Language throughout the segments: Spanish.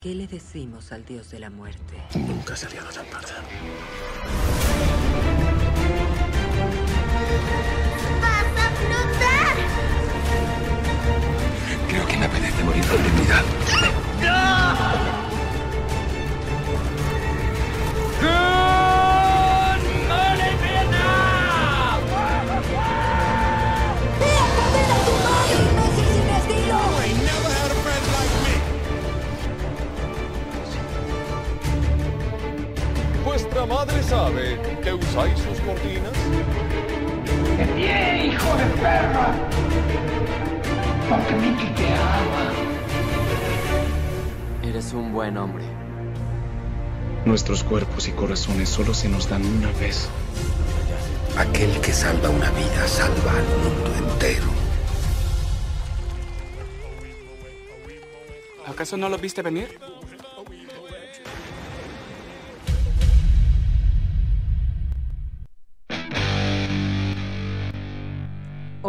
¿Qué le decimos al dios de la muerte? Nunca se ha tan parda. ¡Vas a flotar! Creo que me apetece morir con dignidad. ¿Vuestra madre sabe que usáis sus cortinas? ¡Bien, hijo de perra! Porque Mickey te ama. Eres un buen hombre. Nuestros cuerpos y corazones solo se nos dan una vez. Aquel que salva una vida salva al mundo entero. ¿Acaso no lo viste venir?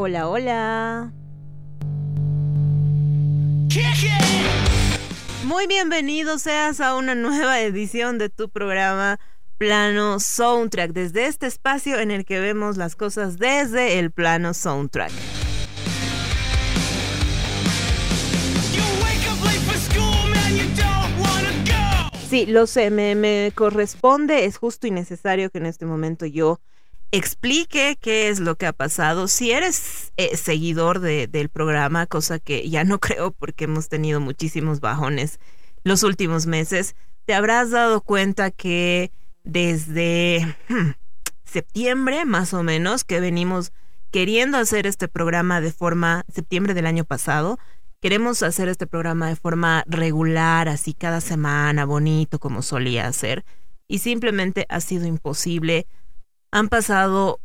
Hola, hola. Muy bienvenido seas a una nueva edición de tu programa Plano Soundtrack, desde este espacio en el que vemos las cosas desde el plano soundtrack. Sí, lo sé, me, me corresponde, es justo y necesario que en este momento yo explique qué es lo que ha pasado. Si eres eh, seguidor de, del programa, cosa que ya no creo porque hemos tenido muchísimos bajones los últimos meses, te habrás dado cuenta que desde hmm, septiembre más o menos que venimos queriendo hacer este programa de forma, septiembre del año pasado, queremos hacer este programa de forma regular, así cada semana, bonito como solía hacer, y simplemente ha sido imposible han pasado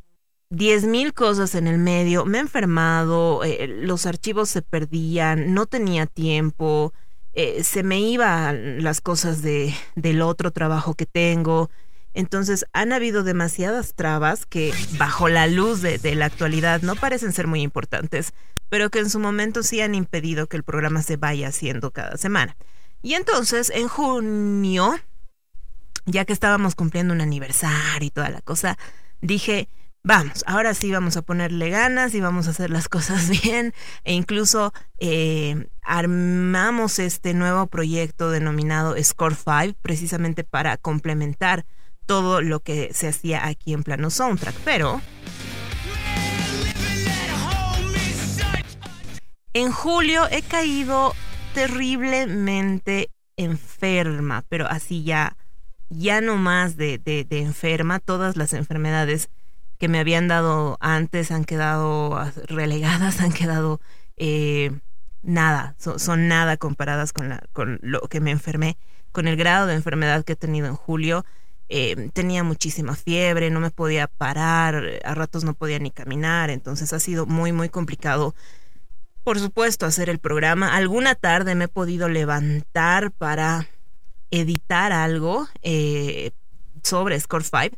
diez mil cosas en el medio, me he enfermado, eh, los archivos se perdían, no tenía tiempo, eh, se me iban las cosas de, del otro trabajo que tengo. Entonces han habido demasiadas trabas que bajo la luz de, de la actualidad no parecen ser muy importantes, pero que en su momento sí han impedido que el programa se vaya haciendo cada semana. Y entonces en junio ya que estábamos cumpliendo un aniversario y toda la cosa, dije, vamos, ahora sí vamos a ponerle ganas y vamos a hacer las cosas bien. E incluso eh, armamos este nuevo proyecto denominado Score 5, precisamente para complementar todo lo que se hacía aquí en plano soundtrack. Pero... En julio he caído terriblemente enferma, pero así ya ya no más de, de, enferma, todas las enfermedades que me habían dado antes han quedado relegadas, han quedado eh, nada, son, nada comparadas con, la, con lo que me enfermé, con el grado de enfermedad que he tenido en julio. Eh, tenía muchísima fiebre, no me podía parar, a ratos no podía ni caminar, entonces ha sido muy, muy complicado. Por supuesto, hacer el programa. Alguna tarde me he podido levantar para editar algo eh, sobre Score 5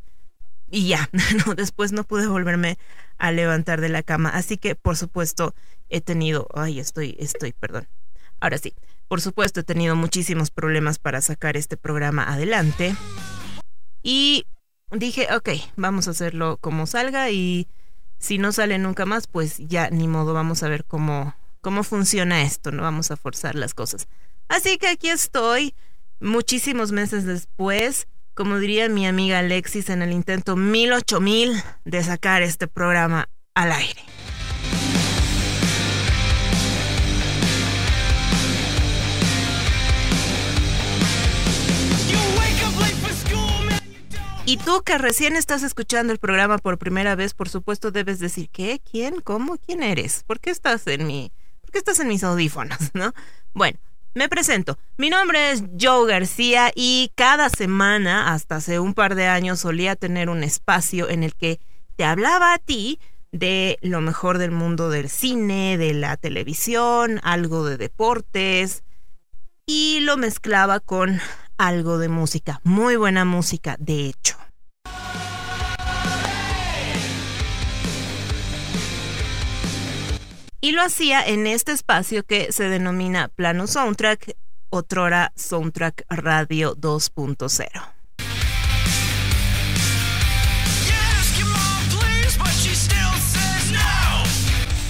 y ya, no, después no pude volverme a levantar de la cama. Así que, por supuesto, he tenido, ay, estoy, estoy, perdón. Ahora sí, por supuesto, he tenido muchísimos problemas para sacar este programa adelante. Y dije, ok, vamos a hacerlo como salga y si no sale nunca más, pues ya ni modo, vamos a ver cómo, cómo funciona esto, no vamos a forzar las cosas. Así que aquí estoy muchísimos meses después, como diría mi amiga Alexis en el intento mil ocho mil de sacar este programa al aire. Y tú que recién estás escuchando el programa por primera vez, por supuesto debes decir, ¿qué? ¿Quién? ¿Cómo? ¿Quién eres? ¿Por qué estás en mi... ¿Por qué estás en mis audífonos? ¿No? Bueno, me presento. Mi nombre es Joe García y cada semana, hasta hace un par de años, solía tener un espacio en el que te hablaba a ti de lo mejor del mundo del cine, de la televisión, algo de deportes y lo mezclaba con algo de música, muy buena música, de hecho. Y lo hacía en este espacio que se denomina Plano Soundtrack Otrora Soundtrack Radio 2.0.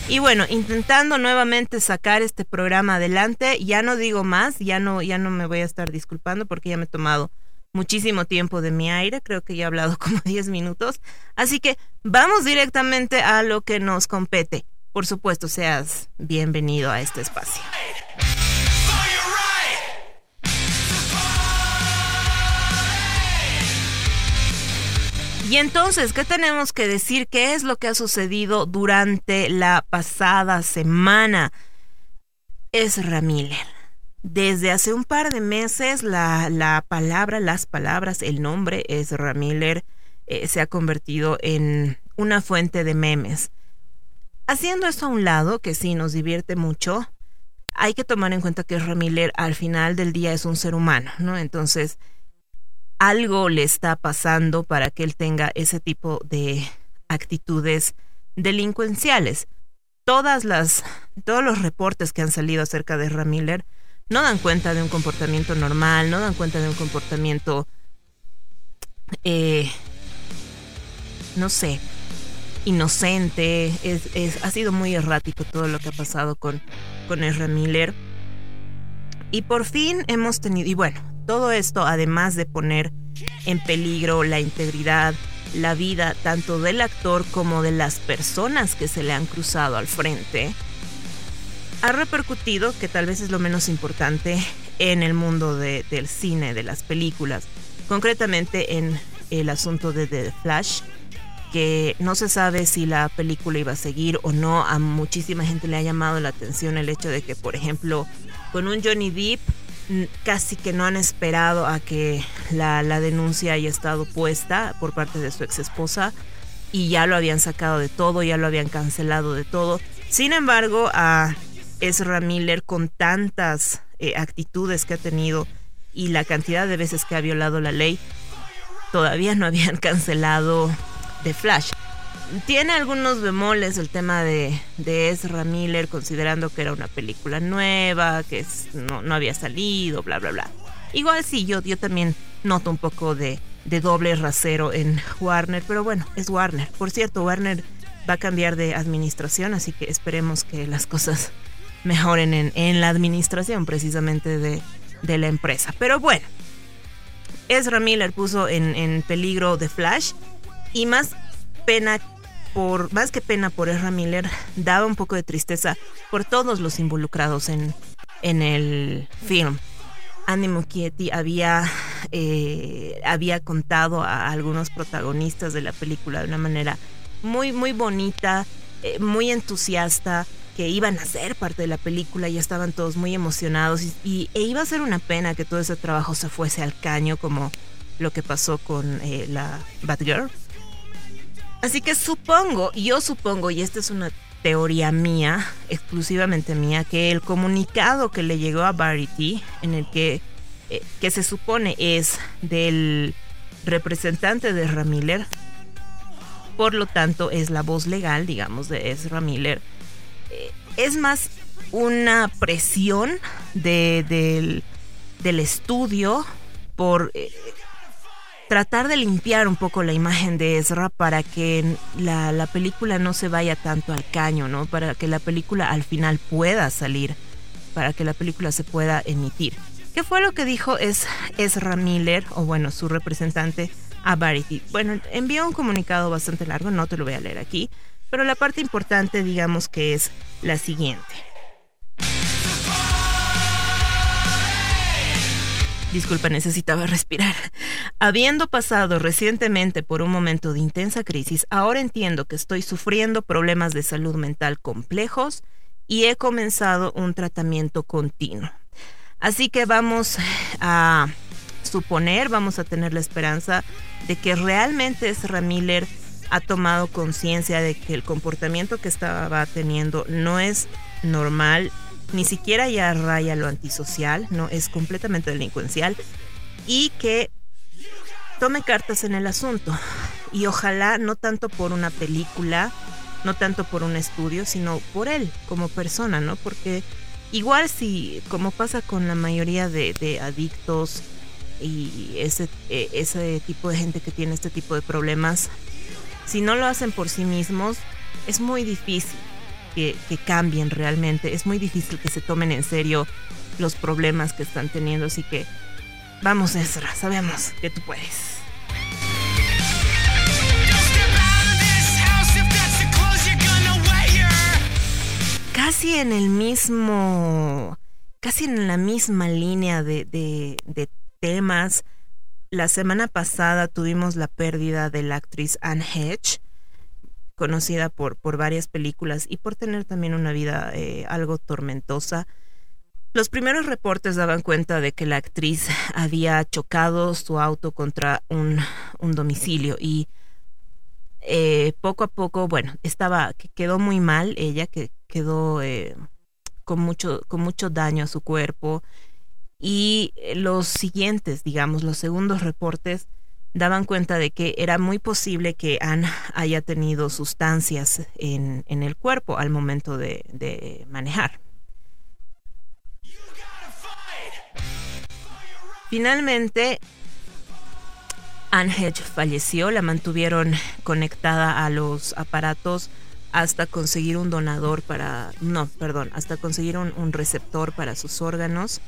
Y bueno, intentando nuevamente sacar este programa adelante, ya no digo más, ya no, ya no me voy a estar disculpando porque ya me he tomado muchísimo tiempo de mi aire, creo que ya he hablado como 10 minutos, así que vamos directamente a lo que nos compete. Por supuesto, seas bienvenido a este espacio. Y entonces, ¿qué tenemos que decir? ¿Qué es lo que ha sucedido durante la pasada semana? Es Ramiller. Desde hace un par de meses la, la palabra, las palabras, el nombre es Ramiller eh, se ha convertido en una fuente de memes. Haciendo esto a un lado, que sí nos divierte mucho, hay que tomar en cuenta que Ramiller al final del día es un ser humano, ¿no? Entonces, algo le está pasando para que él tenga ese tipo de actitudes delincuenciales. Todas las, todos los reportes que han salido acerca de Ramiller no dan cuenta de un comportamiento normal, no dan cuenta de un comportamiento, eh, no sé, inocente. Es, ha sido muy errático todo lo que ha pasado con, con Ezra Miller. Y por fin hemos tenido, y bueno, todo esto, además de poner en peligro la integridad, la vida tanto del actor como de las personas que se le han cruzado al frente, ha repercutido, que tal vez es lo menos importante, en el mundo del cine, de las películas, concretamente en el asunto de The Flash, no se sabe si la película iba a seguir o no. A muchísima gente le ha llamado la atención el hecho de que, por ejemplo, con un Johnny Depp casi que no han esperado a que la, denuncia haya estado puesta por parte de su ex esposa y ya lo habían sacado de todo, ya lo habían cancelado de todo. Sin embargo, a Ezra Miller con tantas eh, actitudes que ha tenido y la cantidad de veces que ha violado la ley, todavía no habían cancelado The Flash. Tiene algunos bemoles el tema de, de Ezra Miller, considerando que era una película nueva, que no, no, había salido, bla, bla, bla. Igual sí, yo, yo también noto un poco de, de doble rasero en Warner, pero bueno, es Warner. Por cierto, Warner va a cambiar de administración, así que esperemos que las cosas mejoren en, en la administración precisamente de, de, la empresa. Pero bueno, Ezra Miller puso en, en peligro The Flash y más pena por, más que pena por Ezra Miller, daba un poco de tristeza por todos los involucrados en, en el film. Andy Muschietti había, eh, había contado a algunos protagonistas de la película de una manera muy, muy bonita, eh, muy entusiasta, que iban a ser parte de la película, y estaban todos muy emocionados y, e iba a ser una pena que todo ese trabajo se fuese al caño como lo que pasó con eh, la Batgirl Así que supongo, yo supongo, y esta es una teoría mía, exclusivamente mía, que el comunicado que le llegó a Variety, en el que, eh, que se supone es del representante de Ramiller, por lo tanto es la voz legal, digamos, de Ezra Miller, eh, es más una presión de, del, del, estudio por eh, tratar de limpiar un poco la imagen de Ezra para que la, la, película no se vaya tanto al caño, ¿no? Para que la película al final pueda salir, para que la película se pueda emitir. ¿Qué fue lo que dijo es Ezra Miller, o bueno, su representante a Variety? Bueno, envió un comunicado bastante largo, no te lo voy a leer aquí, pero la parte importante digamos que es la siguiente. Disculpa, necesitaba respirar. Habiendo pasado recientemente por un momento de intensa crisis, ahora entiendo que estoy sufriendo problemas de salud mental complejos y he comenzado un tratamiento continuo. Así que vamos a suponer, vamos a tener la esperanza de que realmente Ezra Miller ha tomado conciencia de que el comportamiento que estaba teniendo no es normal ni siquiera ya raya lo antisocial, no es completamente delincuencial. Y que tome cartas en el asunto. Y ojalá no tanto por una película, no tanto por un estudio, sino por él como persona, ¿no? Porque igual si, como pasa con la mayoría de, adictos y ese, eh, ese tipo de gente que tiene este tipo de problemas, si no lo hacen por sí mismos, es muy difícil que, cambien realmente, es muy difícil que se tomen en serio los problemas que están teniendo, así que vamos Ezra, sabemos que tú puedes. Casi en el mismo, casi en la misma línea de, de, de temas, la semana pasada tuvimos la pérdida de la actriz Anne Hedge, conocida por, por varias películas y por tener también una vida eh, algo tormentosa. Los primeros reportes daban cuenta de que la actriz había chocado su auto contra un, un domicilio y eh, poco a poco, bueno, estaba, quedó muy mal ella, que quedó eh, con, mucho, con mucho daño a su cuerpo. Y los siguientes, digamos, los segundos reportes daban cuenta de que era muy posible que Anne haya tenido sustancias en, en el cuerpo al momento de, de manejar. Finalmente, Anne Hedge falleció, la mantuvieron conectada a los aparatos hasta conseguir un donador para, no, perdón, hasta conseguir un, receptor para sus órganos.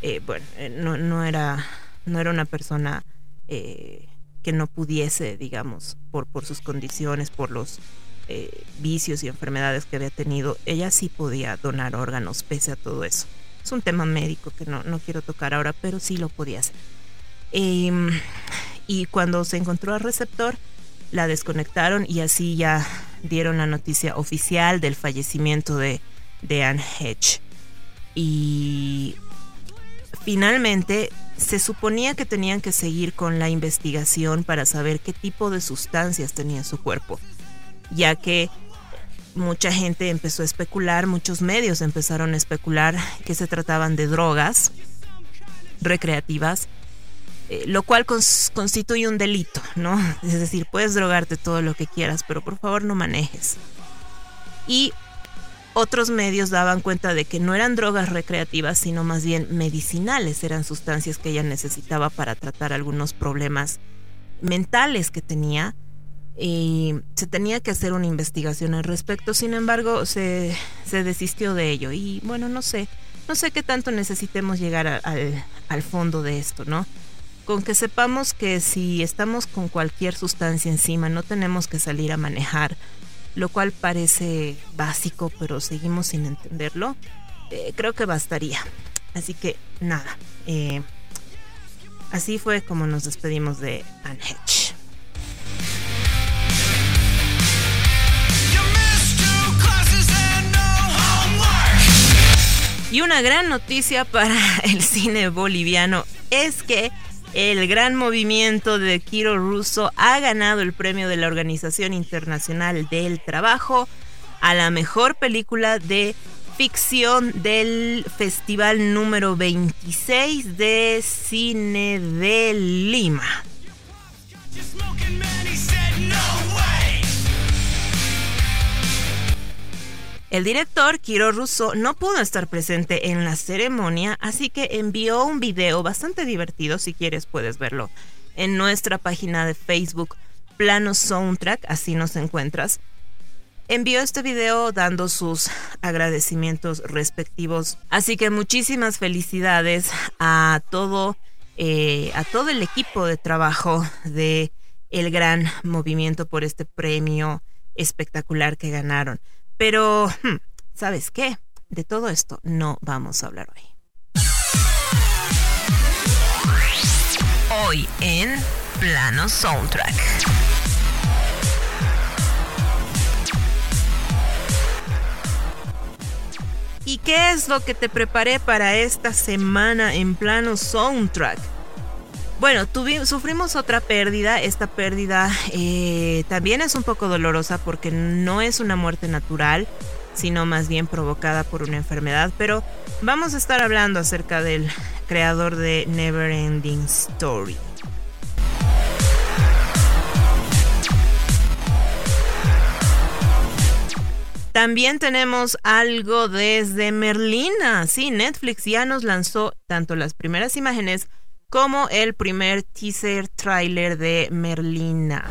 Eh, bueno, eh, no, no, era, no era una persona eh, que no pudiese, digamos, por, por sus condiciones, por los eh, vicios y enfermedades que había tenido, ella sí podía donar órganos pese a todo eso. Es un tema médico que no, no quiero tocar ahora, pero sí lo podía hacer. Eh, y cuando se encontró al receptor, la desconectaron y así ya dieron la noticia oficial del fallecimiento de, de Anne Hedge. Y finalmente se suponía que tenían que seguir con la investigación para saber qué tipo de sustancias tenía su cuerpo, ya que mucha gente empezó a especular, muchos medios empezaron a especular que se trataban de drogas recreativas, eh, lo cual cons constituye un delito, ¿no? Es decir, puedes drogarte todo lo que quieras, pero por favor no manejes. Y otros medios daban cuenta de que no eran drogas recreativas, sino más bien medicinales, eran sustancias que ella necesitaba para tratar algunos problemas mentales que tenía y se tenía que hacer una investigación al respecto, sin embargo se, desistió de ello y bueno, no sé, no sé qué tanto necesitemos llegar al fondo de esto, ¿no? Con que sepamos que si estamos con cualquier sustancia encima no tenemos que salir a manejar, lo cual parece básico, pero seguimos sin entenderlo, eh, creo que bastaría. Así que nada, eh, así fue como nos despedimos de Anne Hedge. Y una gran noticia para el cine boliviano es que el gran movimiento de Kiro Russo ha ganado el premio de la Organización Internacional del Trabajo a la mejor película de ficción del festival número 26 de cine de Lima. El director, Kiro Russo, no pudo estar presente en la ceremonia, así que envió un video bastante divertido, si quieres puedes verlo, en nuestra página de Facebook, Plano Soundtrack, así nos encuentras. Envió este video dando sus agradecimientos respectivos, así que muchísimas felicidades a todo, eh, a todo el equipo de trabajo de el gran movimiento por este premio espectacular que ganaron. Pero, hmm, ¿sabes qué? De todo esto no vamos a hablar hoy. Hoy en Plano Soundtrack. ¿Y qué es lo que te preparé para esta semana en Plano Soundtrack? Bueno, sufrimos otra pérdida. Esta pérdida eh, también es un poco dolorosa porque no es una muerte natural, sino más bien provocada por una enfermedad. Pero vamos a estar hablando acerca del creador de Neverending Story. También tenemos algo desde Merlina. Sí, Netflix ya nos lanzó tanto las primeras imágenes como el primer teaser trailer de Merlina.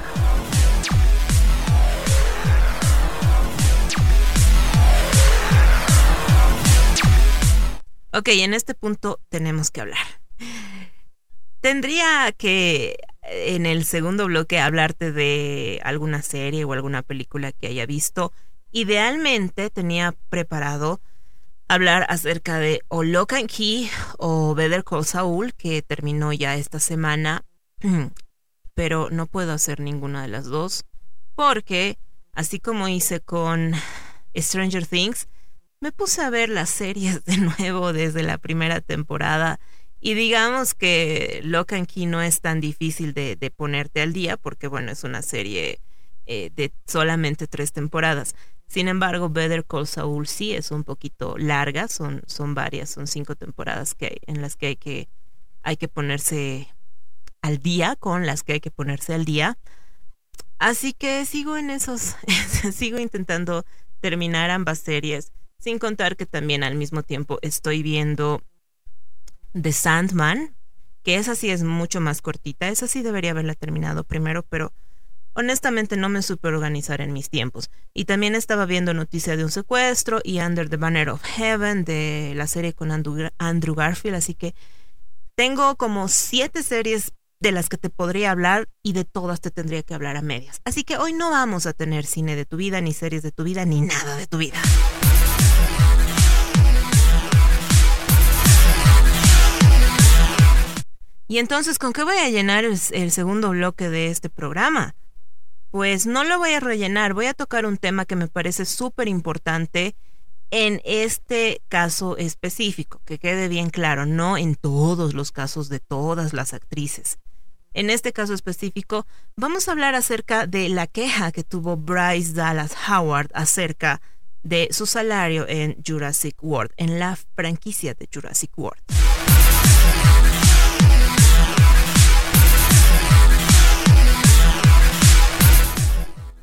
Ok, en este punto tenemos que hablar. Tendría que en el segundo bloque hablarte de alguna serie o alguna película que haya visto. Idealmente tenía preparado hablar acerca de o Lock and Key o Better Call Saul, que terminó ya esta semana, pero no puedo hacer ninguna de las dos, porque así como hice con Stranger Things, me puse a ver las series de nuevo desde la primera temporada y digamos que Lock and Key no es tan difícil de, ponerte al día porque bueno, es una serie eh, de solamente tres temporadas. Sin embargo, Better Call Saul sí es un poquito larga, son, son varias, son cinco temporadas que hay, en las que hay que hay que ponerse al día, con las que hay que ponerse al día. Así que sigo en esos, sigo intentando terminar ambas series, sin contar que también al mismo tiempo estoy viendo The Sandman, que esa sí es mucho más cortita, esa sí debería haberla terminado primero, pero honestamente no me supe organizar en mis tiempos. Y también estaba viendo noticia de un secuestro y Under the Banner of Heaven de la serie con Andrew Garfield, así que tengo como siete series de las que te podría hablar y de todas te tendría que hablar a medias. Así que hoy no vamos a tener cine de tu vida, ni series de tu vida, ni nada de tu vida. Y entonces, ¿con qué voy a llenar el, segundo bloque de este programa? Pues no lo voy a rellenar, voy a tocar un tema que me parece súper importante en este caso específico, que quede bien claro, no en todos los casos de todas las actrices. En este caso específico, vamos a hablar acerca de la queja que tuvo Bryce Dallas Howard acerca de su salario en Jurassic World, en la franquicia de Jurassic World.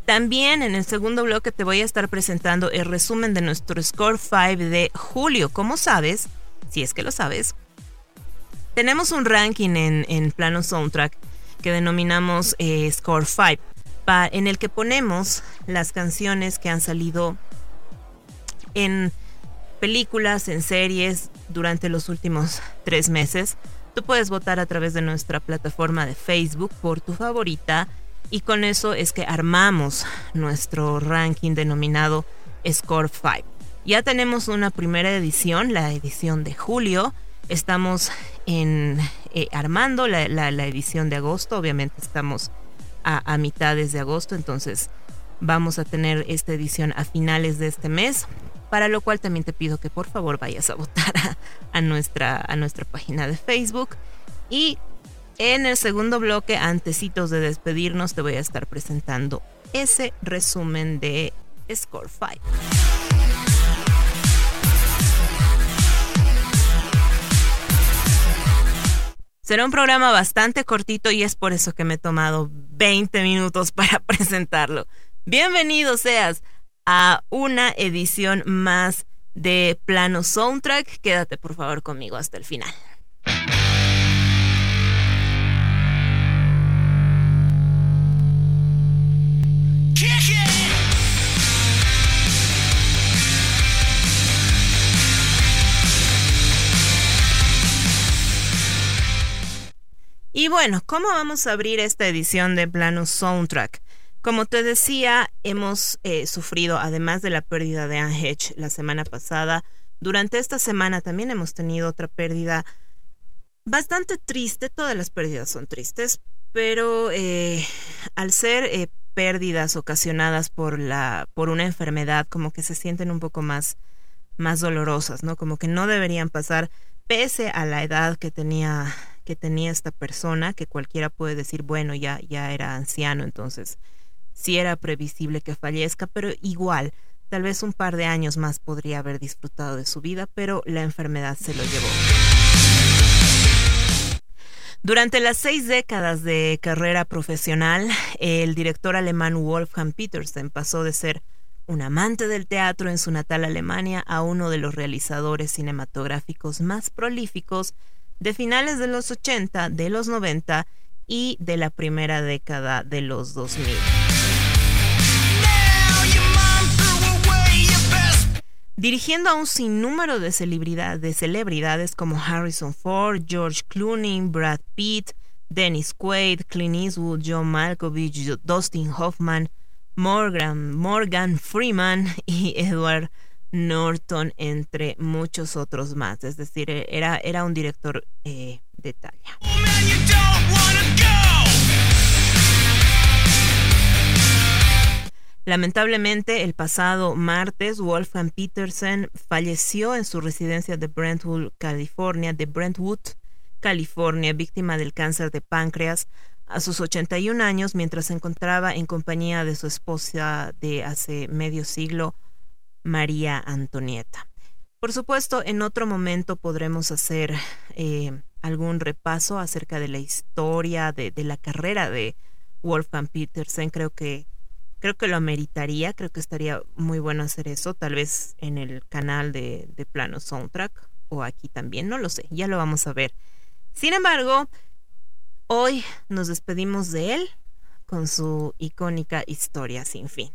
También en el segundo bloque te voy a estar presentando el resumen de nuestro Score 5 de julio. Como sabes, si es que lo sabes, tenemos un ranking en, plano soundtrack que denominamos eh, Score 5, en el que ponemos las canciones que han salido en películas, en series durante los últimos tres meses. Tú puedes votar a través de nuestra plataforma de Facebook por tu favorita y con eso es que armamos nuestro ranking denominado Score 5. Ya tenemos una primera edición, la edición de julio. Estamos en, eh, armando la, edición de agosto. Obviamente estamos a, a mitades de agosto, entonces vamos a tener esta edición a finales de este mes. Para lo cual también te pido que por favor vayas a votar a, nuestra, a nuestra página de Facebook. Y en el segundo bloque, antecitos de despedirnos, te voy a estar presentando ese resumen de Score 5. Será un programa bastante cortito y es por eso que me he tomado 20 minutos para presentarlo. Bienvenido seas a una edición más de Plano Soundtrack. Quédate por favor conmigo hasta el final. Y bueno, ¿cómo vamos a abrir esta edición de Plano Soundtrack? Como te decía, hemos eh, sufrido, además de la pérdida de Anne la semana pasada, durante esta semana también hemos tenido otra pérdida bastante triste. Todas las pérdidas son tristes, pero eh, al ser eh, pérdidas ocasionadas por la por una enfermedad, como que se sienten un poco más más dolorosas, ¿no? Como que no deberían pasar pese a la edad que tenía que tenía esta persona, que cualquiera puede decir, bueno, ya, ya era anciano, entonces sí era previsible que fallezca, pero igual, tal vez un par de años más podría haber disfrutado de su vida, pero la enfermedad se lo llevó. Durante las seis décadas de carrera profesional, el director alemán Wolfgang Petersen pasó de ser un amante del teatro en su natal Alemania, a uno de los realizadores cinematográficos más prolíficos de finales de los 80, de los 90 y de la primera década de los 2000. Dirigiendo a un sinnúmero de, de celebridades como Harrison Ford, George Clooney, Brad Pitt, Dennis Quaid, Clint Eastwood, John Malkovich, Dustin Hoffman, Morgan, Morgan Freeman y Edward Norton, entre muchos otros más. Es decir, era, era un director eh, de talla. Lamentablemente, el pasado martes, Wolfgang Petersen falleció en su residencia de Brentwood, California, de Brentwood, California, víctima del cáncer de páncreas a sus 81 años mientras se encontraba en compañía de su esposa de hace medio siglo, María Antonieta. Por supuesto, en otro momento podremos hacer eh, algún repaso acerca de la historia de, la carrera de Wolfgang Petersen. Creo que creo que lo ameritaría, creo que estaría muy bueno hacer eso, tal vez en el canal de, de Plano Soundtrack o aquí también, no lo sé, ya lo vamos a ver. Sin embargo, Hoy nos despedimos de él con su icónica historia sin fin.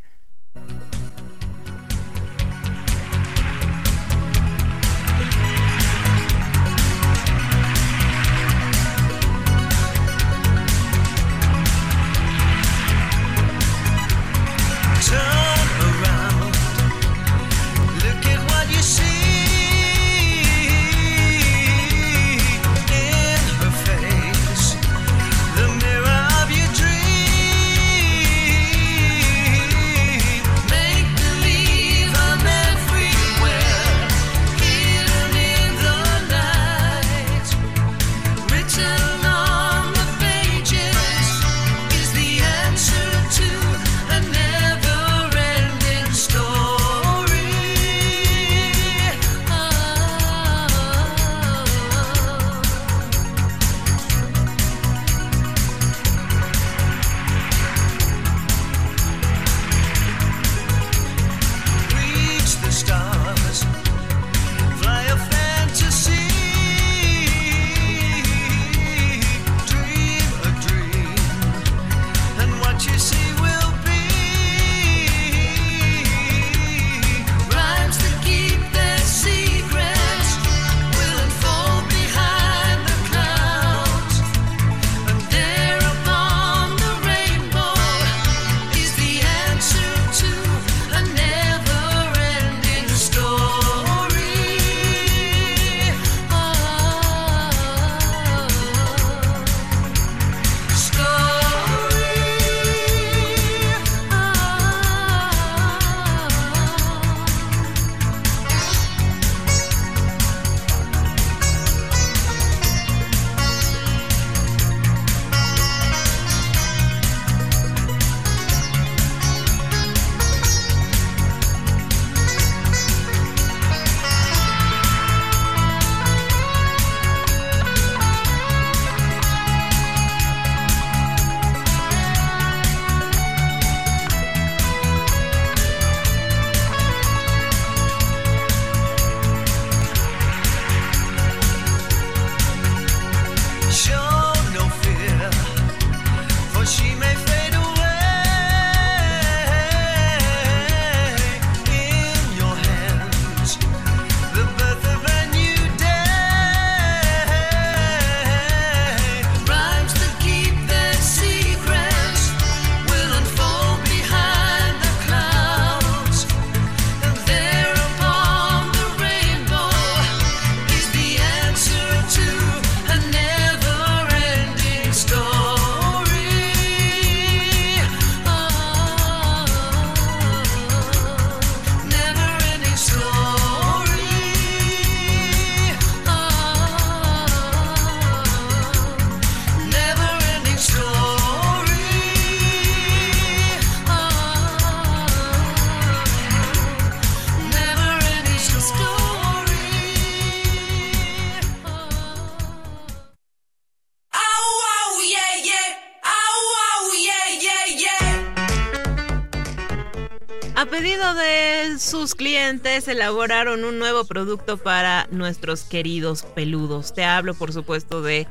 Sus clientes, elaboraron un nuevo producto para nuestros queridos peludos. Te hablo, por supuesto, de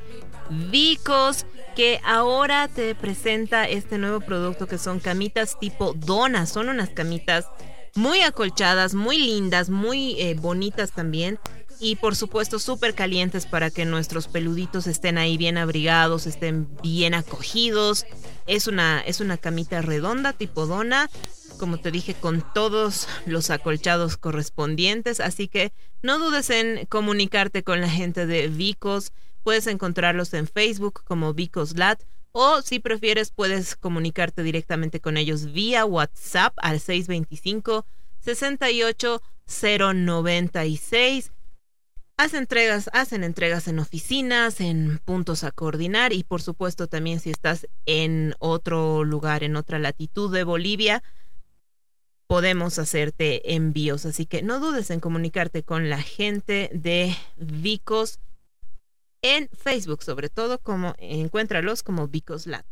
Vicos, que ahora te presenta este nuevo producto que son camitas tipo dona. Son unas camitas muy acolchadas, muy lindas, muy eh, bonitas también. Y por supuesto súper calientes para que nuestros peluditos estén ahí bien abrigados, estén bien acogidos. Es una, es una camita redonda tipo dona como te dije, con todos los acolchados correspondientes. Así que no dudes en comunicarte con la gente de Vicos. Puedes encontrarlos en Facebook como VicosLat o si prefieres puedes comunicarte directamente con ellos vía WhatsApp al 625 68 096. Hacen entregas, hacen entregas en oficinas, en puntos a coordinar y por supuesto también si estás en otro lugar, en otra latitud de Bolivia, podemos hacerte envíos. Así que no dudes en comunicarte con la gente de Vicos en Facebook, sobre todo como encuéntralos como Vicos Lat.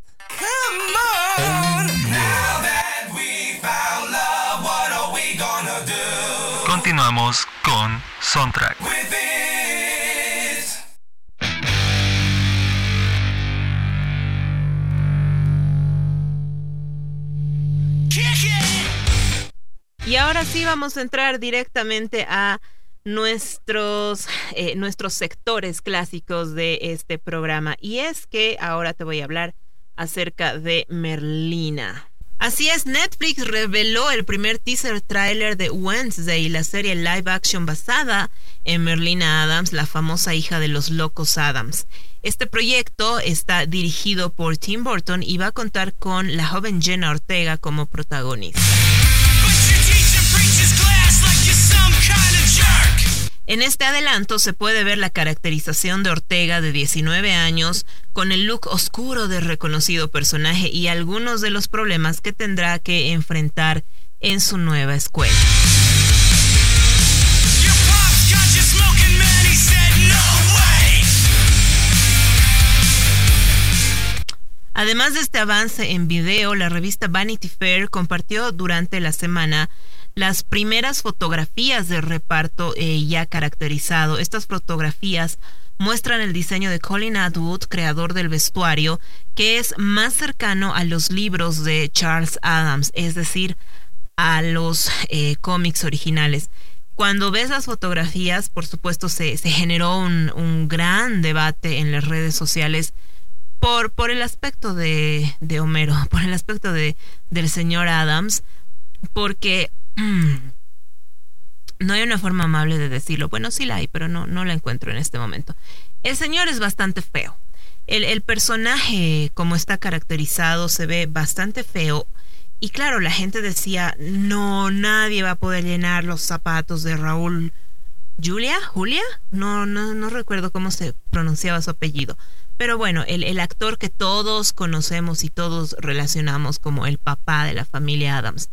Continuamos con Soundtrack. Ahora sí vamos a entrar directamente a nuestros, eh, nuestros sectores clásicos de este programa. Y es que ahora te voy a hablar acerca de Merlina. Así es, Netflix reveló el primer teaser trailer de Wednesday, la serie live action basada en Merlina Adams, la famosa hija de los locos Adams. Este proyecto está dirigido por Tim Burton y va a contar con la joven Jenna Ortega como protagonista. En este adelanto se puede ver la caracterización de Ortega de 19 años con el look oscuro del reconocido personaje y algunos de los problemas que tendrá que enfrentar en su nueva escuela. Además de este avance en video, la revista Vanity Fair compartió durante la semana las primeras fotografías de reparto eh, ya caracterizado. Estas fotografías muestran el diseño de Colin Atwood, creador del vestuario, que es más cercano a los libros de Charles Adams, es decir, a los eh, cómics originales. Cuando ves las fotografías, por supuesto, se, generó un, gran debate en las redes sociales por, por el aspecto de, de Homero, por el aspecto de, del señor Adams, porque Mm. No hay una forma amable de decirlo. Bueno, sí la hay, pero no, no la encuentro en este momento. El señor es bastante feo. El, el personaje, como está caracterizado, se ve bastante feo. Y claro, la gente decía, no, nadie va a poder llenar los zapatos de Raúl. ¿Julia? ¿Julia? No, no, no recuerdo cómo se pronunciaba su apellido. Pero bueno, el, el actor que todos conocemos y todos relacionamos como el papá de la familia Adams.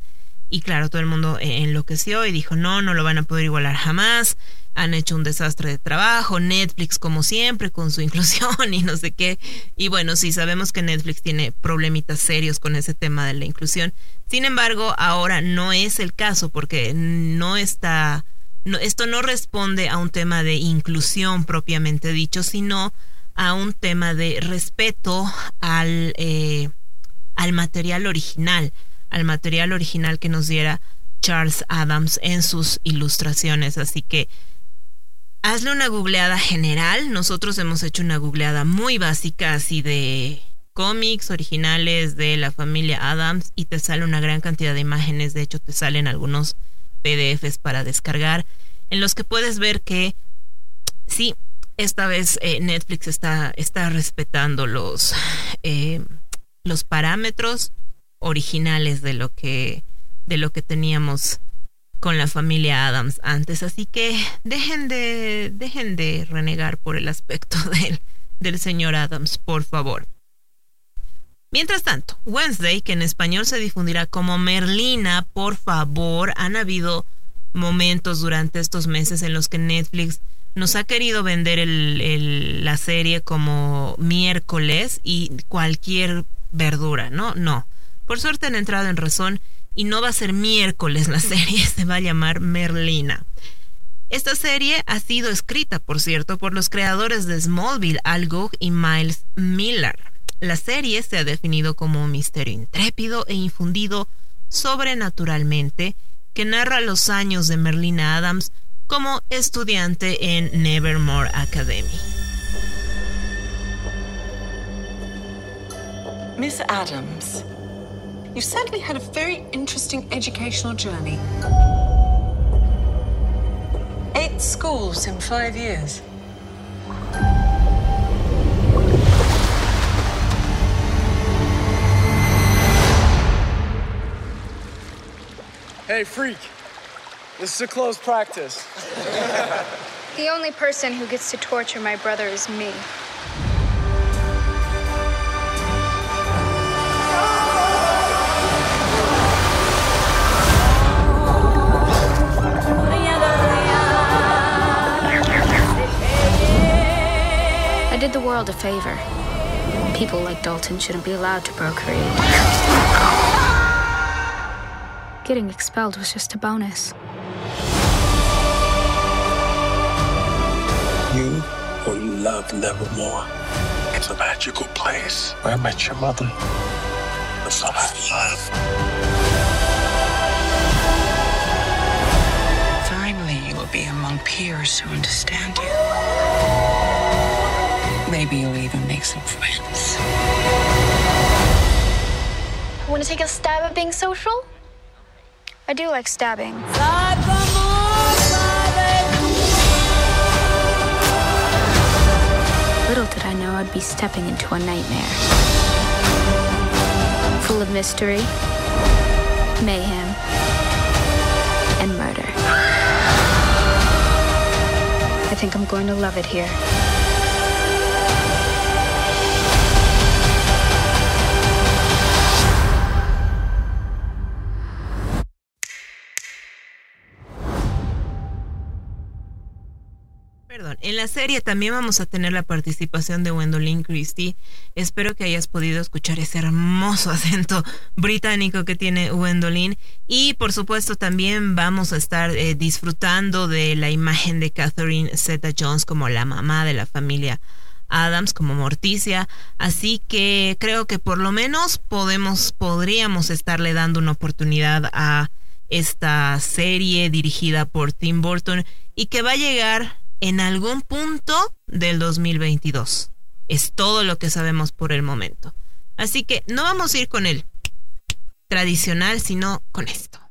Y claro, todo el mundo eh, enloqueció y dijo, no, no lo van a poder igualar jamás. Han hecho un desastre de trabajo. Netflix, como siempre, con su inclusión y no sé qué. Y bueno, sí, sabemos que Netflix tiene problemitas serios con ese tema de la inclusión. Sin embargo, ahora no es el caso porque no está... No, esto no responde a un tema de inclusión propiamente dicho, sino a un tema de respeto al, eh, al material original al material original que nos diera Charles Adams en sus ilustraciones. Así que hazle una googleada general. Nosotros hemos hecho una googleada muy básica, así de cómics originales de la familia Adams y te sale una gran cantidad de imágenes. De hecho, te salen algunos PDFs para descargar en los que puedes ver que sí, esta vez eh, Netflix está, está respetando los, eh, los parámetros originales de lo que de lo que teníamos con la familia Adams antes, así que dejen de dejen de renegar por el aspecto del, del señor Adams, por favor. Mientras tanto, Wednesday, que en español se difundirá como Merlina, por favor, han habido momentos durante estos meses en los que Netflix nos ha querido vender la serie como miércoles y cualquier verdura, ¿no? No. Por suerte han entrado en razón y no va a ser miércoles la serie, se va a llamar Merlina. Esta serie ha sido escrita, por cierto, por los creadores de Smallville, Al Gough y Miles Miller. La serie se ha definido como un misterio intrépido e infundido sobrenaturalmente que narra los años de Merlina Adams como estudiante en Nevermore Academy. Miss Adams, you've certainly had a very interesting educational journey. Eight schools in five years. Hey, freak. This is a closed practice. The only person who gets to torture my brother is me. Did the world a favor. People like Dalton shouldn't be allowed to procreate. Getting expelled was just a bonus. You or you love Nevermore. It's a magical place where I met your mother. The son I love. Finally, you will be among peers who understand you. Maybe you'll even make some friends. Want to take a stab at being social? I do like stabbing. Little did I know I'd be stepping into a nightmare. Full of mystery, mayhem, and murder. I think I'm going to love it here. La serie también vamos a tener la participación de Gwendolyn Christie. Espero que hayas podido escuchar ese hermoso acento británico que tiene Gwendolyn. Y por supuesto también vamos a estar eh, disfrutando de la imagen de Catherine Zeta Jones como la mamá de la familia Adams, como Morticia. Así que creo que por lo menos podemos, podríamos estarle dando una oportunidad a esta serie dirigida por Tim Burton y que va a llegar en algún punto del 2022. Es todo lo que sabemos por el momento. Así que no vamos a ir con el tradicional, sino con esto.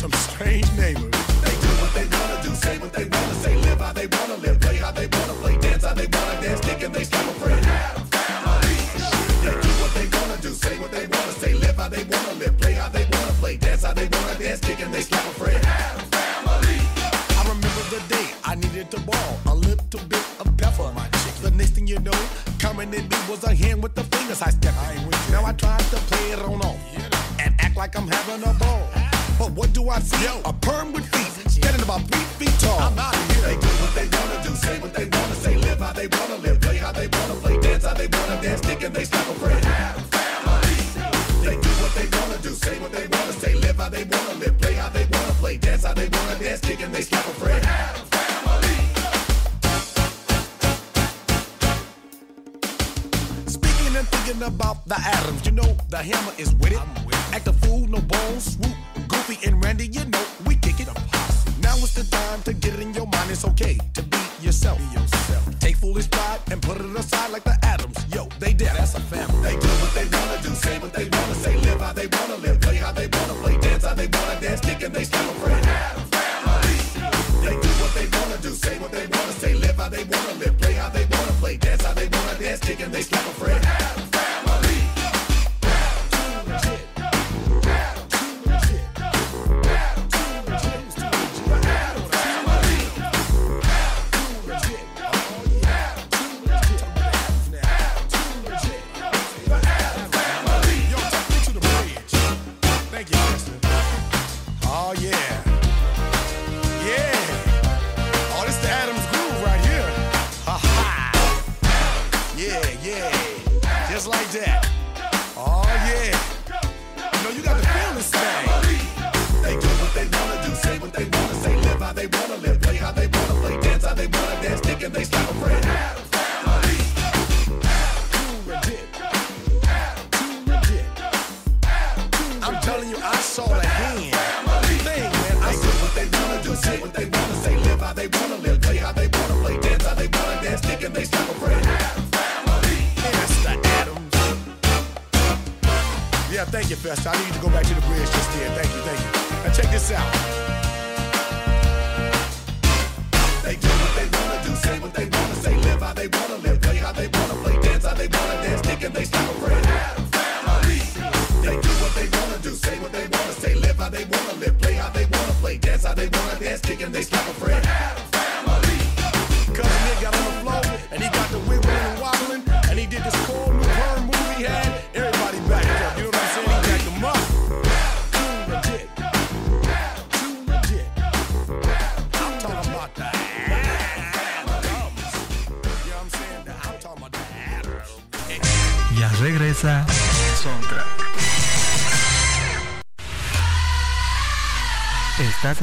Some strange neighbors. Yo, I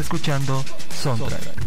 escuchando Soundtrack.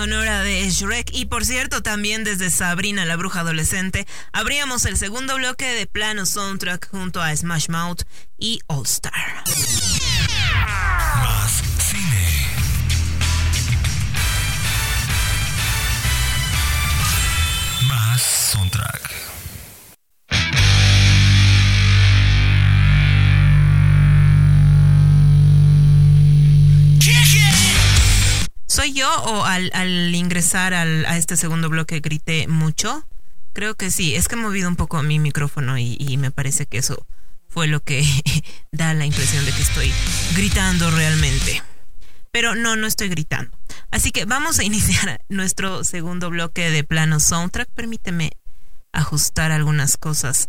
sonora de Shrek y por cierto también desde Sabrina la bruja adolescente abríamos el segundo bloque de plano soundtrack junto a Smash Mouth y All Star. Más cine. Más soundtrack. Yo o al, ingresar al, a este segundo bloque grité mucho? Creo que sí, es que he movido un poco mi micrófono y me parece que eso fue lo que da la impresión de que estoy gritando realmente. Pero no, no estoy gritando. Así que vamos a iniciar nuestro segundo bloque de plano soundtrack. Permíteme ajustar algunas cosas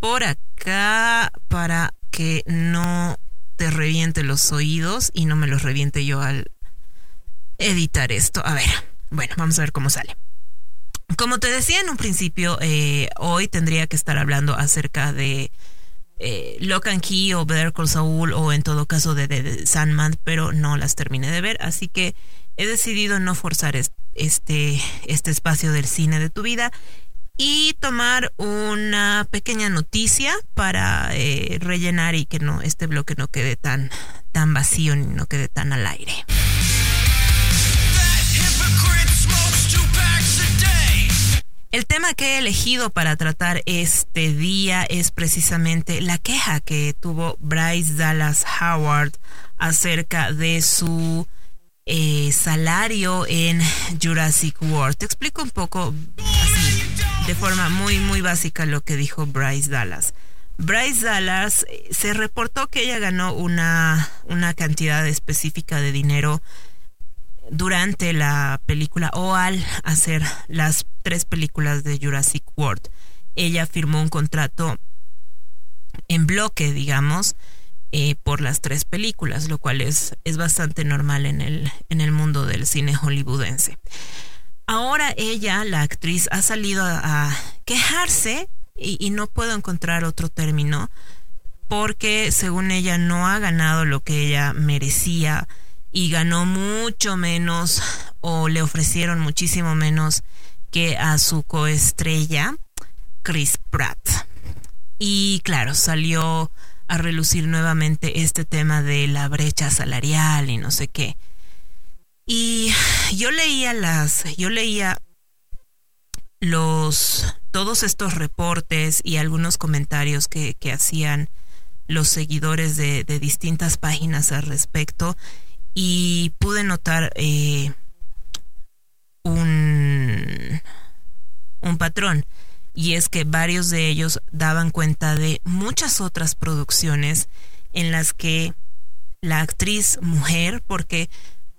por acá para que no te reviente los oídos y no me los reviente yo al editar esto. A ver, bueno, vamos a ver cómo sale. Como te decía en un principio, eh, hoy tendría que estar hablando acerca de eh, Lock and Key o Better Call Saul o en todo caso de, de, Sandman, pero no las terminé de ver, así que he decidido no forzar este, este espacio del cine de tu vida y tomar una pequeña noticia para eh, rellenar y que no este bloque no quede tan tan vacío ni no quede tan al aire. El tema que he elegido para tratar este día es precisamente la queja que tuvo Bryce Dallas Howard acerca de su eh, salario en Jurassic World. Te explico un poco de forma muy, muy básica lo que dijo Bryce Dallas. Bryce Dallas eh, se reportó que ella ganó una, una cantidad específica de dinero durante la película o al hacer las tres películas de Jurassic World. Ella firmó un contrato en bloque, digamos, eh, por las tres películas, lo cual es, es bastante normal en el, en el mundo del cine hollywoodense. Ahora ella, la actriz, ha salido a, quejarse y no puedo encontrar otro término porque según ella no ha ganado lo que ella merecía y ganó mucho menos o le ofrecieron muchísimo menos que a su coestrella Chris Pratt. Y claro, salió a relucir nuevamente este tema de la brecha salarial y no sé qué. Y yo leía las, yo leía los, todos estos reportes y algunos comentarios que, que hacían los seguidores de, de, distintas páginas al respecto y pude notar eh, un, un patrón y es que varios de ellos daban cuenta de muchas otras producciones en las que la actriz mujer, porque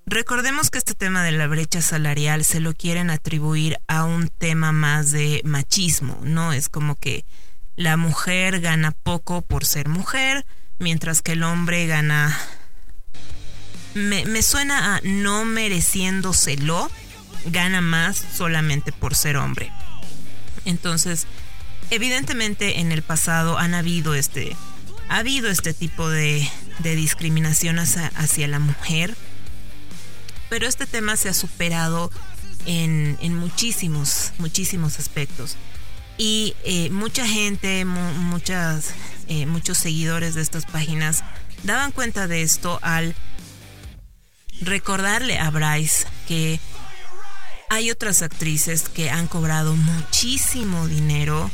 recordemos que este tema de la brecha salarial se lo quieren atribuir a un tema más de machismo, ¿no? Es como que la mujer gana poco por ser mujer, mientras que el hombre gana... Me, me suena a no mereciéndoselo, gana más solamente por ser hombre. Entonces, evidentemente en el pasado han habido este, ha habido este tipo de, de discriminación hacia, hacia, la mujer, pero este tema se ha superado en, en muchísimos, muchísimos aspectos. Y eh, mucha gente, mu muchas, eh, muchos seguidores de estas páginas daban cuenta de esto al recordarle a Bryce que hay otras actrices que han cobrado muchísimo dinero